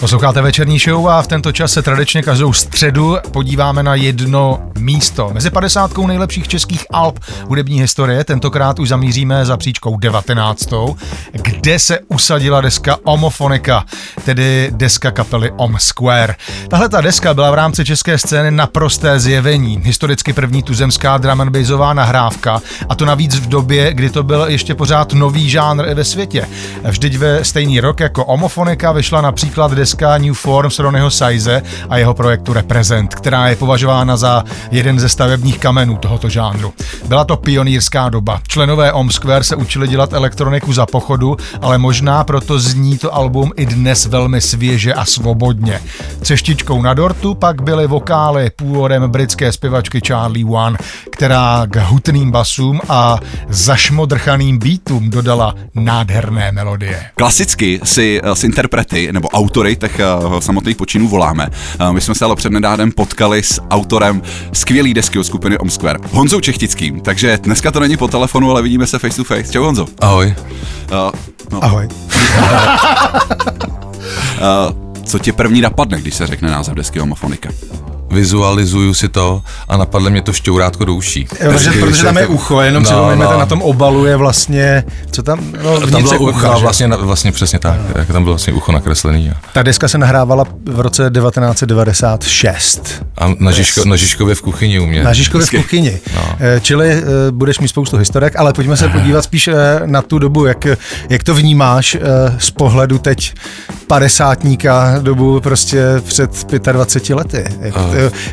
Posloucháte večerní show a v tento čas se tradičně každou středu podíváme na jedno místo. Mezi 50 nejlepších českých alb hudební historie tentokrát už zamíříme za příčkou 19. kde se usadila deska Omofonika, tedy deska kapely Om Square. Tahle ta deska byla v rámci české scény naprosté zjevení. Historicky první tuzemská drum and bassová nahrávka a to navíc v době, kdy to byl ještě pořád nový žánr ve světě. Vždyť ve stejný rok jako Omofonika vyšla například deska New Forms Ronnieho Size a jeho projektu Represent, která je považována za jeden ze stavebních kamenů tohoto žánru. Byla to pionýrská doba. Členové Om Square se učili dělat elektroniku za pochodu, ale možná proto zní to album i dnes velmi svěže a svobodně. Třeštičkou na dortu pak byly vokály původem britské zpěvačky Charlie One, která k hutným basům a zašmodrchaným beatům dodala nádherné melodie. Klasicky si s interprety nebo autory těch samotných počinů voláme. My jsme se ale přednedávnem potkali s autorem skvělý desky od skupiny Om Square, Honzou Čechtickým. Takže dneska to není po telefonu, ale vidíme se face to face. Čau Honzo. Ahoj. Uh, no. Ahoj. uh, co tě první napadne, když se řekne název desky Homofonika? Vizualizuju si to a napadle mě to šťourátko do uší. Jo, protože, protože tam je ucho, jenom no, připomeňme, no. na tom obalu je vlastně, co tam, no, tam bylo ucho, vlastně, vlastně přesně tak, no. jak tam bylo vlastně ucho nakreslený. Ta deska se nahrávala v roce 1996. A na, Žižko, na Žižkově v kuchyni u mě. Na Žižkově v kuchyni. No. Eh, čili uh, budeš mít spoustu historek, ale pojďme se podívat spíš uh, na tu dobu, jak, jak to vnímáš z pohledu teď padesátníka dobu prostě před 25 lety. Jak, uh.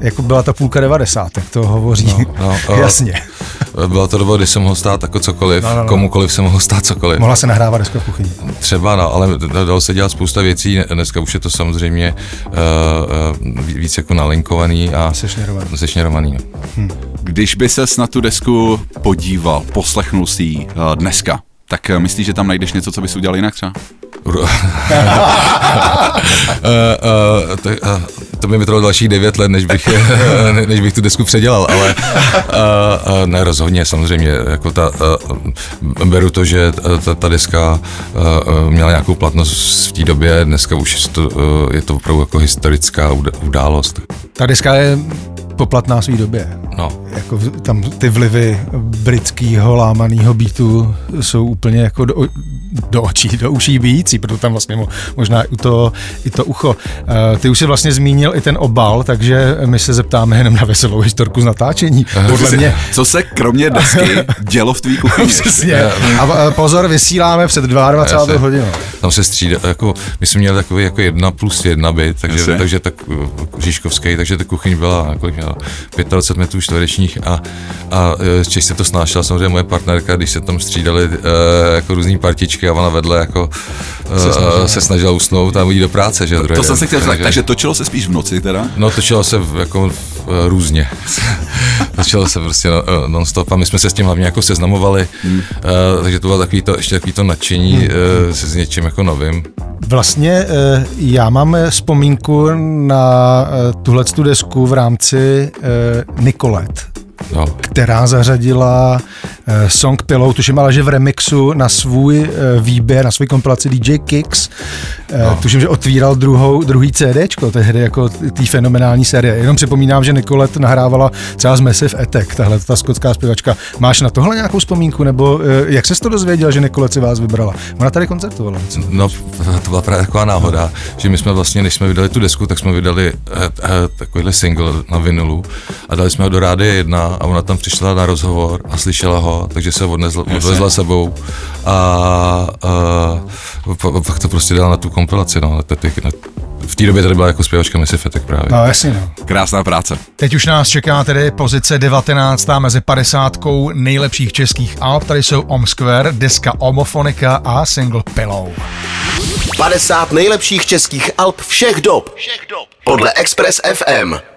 jako byla ta půlka 90, tak to hovoří no, no, uh, jasně. Byla to doba, kdy se mohl stát jako cokoliv, no, no, no. komukoliv se mohl stát cokoliv. Mohla se nahrávat deska v kuchyni. Třeba, no, ale dalo se dělat spousta věcí, dneska už je to samozřejmě uh, uh, víc jako nalinkovaný a sešněrovaný. sešněrovaný no. hm. Když by ses na tu desku podíval, poslechnul si ji uh, dneska, tak myslíš, že tam najdeš něco, co bys udělal jinak třeba? Uh, uh, to, uh, to by mi trvalo dalších devět let, než bych, než bych tu desku předělal, ale ne, rozhodně samozřejmě, jako ta, beru to, že ta, ta deska měla nějakou platnost v té době, dneska už je to, je to opravdu jako historická událost. Ta deska je poplatná svý době. No. Jako tam ty vlivy britského lámaného beatu jsou úplně jako do, do očí, do uší bíjící, proto tam vlastně možná i to, i to ucho. Uh, ty už si vlastně zmínil i ten obal, takže my se zeptáme jenom na veselou historku z natáčení. Podle mě... Co se kromě desky dělo v tvý kuchyni? Přesně. A pozor, vysíláme před 22 hodinou. Tam se střídá, jako, my jsme měli takový jako jedna plus jedna byt, takže, takže tak Žižkovský, takže ta kuchyň byla měla, 25 metrů čtverečních a, a e, se to snášela samozřejmě moje partnerka, když se tam střídali uh, jako různý partičky a ona vedle jako uh, se, snažila. se snažila usnout a jít do práce. Že, to, to jsem se chtěl takže, takže točilo se spíš v noci teda? No točilo se v, jako různě. točilo se prostě no, non-stop a my jsme se s tím hlavně jako seznamovali, hmm. uh, takže to bylo takový to, ještě takový to nadšení hmm. uh, se s něčím jako novým. Vlastně já mám vzpomínku na tuhle desku v rámci Nikolet no. která zařadila song Pillow, tuším ale, že v remixu na svůj uh, výběr, na svůj kompilaci DJ Kicks, uh, no. tuším, že otvíral druhou, druhý CDčko tehdy jako té fenomenální série. Jenom připomínám, že Nicolet nahrávala třeba z Massive Attack, tahle ta skotská zpěvačka. Máš na tohle nějakou vzpomínku, nebo jak se to dozvěděl, že Nicolet si vás vybrala? Ona tady koncertovala. No, to byla právě taková náhoda, že my jsme vlastně, než jsme vydali tu desku, tak jsme vydali uh, uh, takovýhle single na vinylu a dali jsme ho do rády jedna a ona tam přišla na rozhovor a slyšela ho, takže se odnesla, odvezla sebou a, a pak to prostě dala na tu kompilaci, no, v té době tady byla jako zpěvačka Missy Fetek právě. No jasně no. Krásná práce. Teď už nás čeká tedy pozice 19. mezi 50 nejlepších českých alb. Tady jsou Om Square, deska Omofonika a single Pillow. 50 nejlepších českých alb všech dob. Všech dob. Podle Express FM.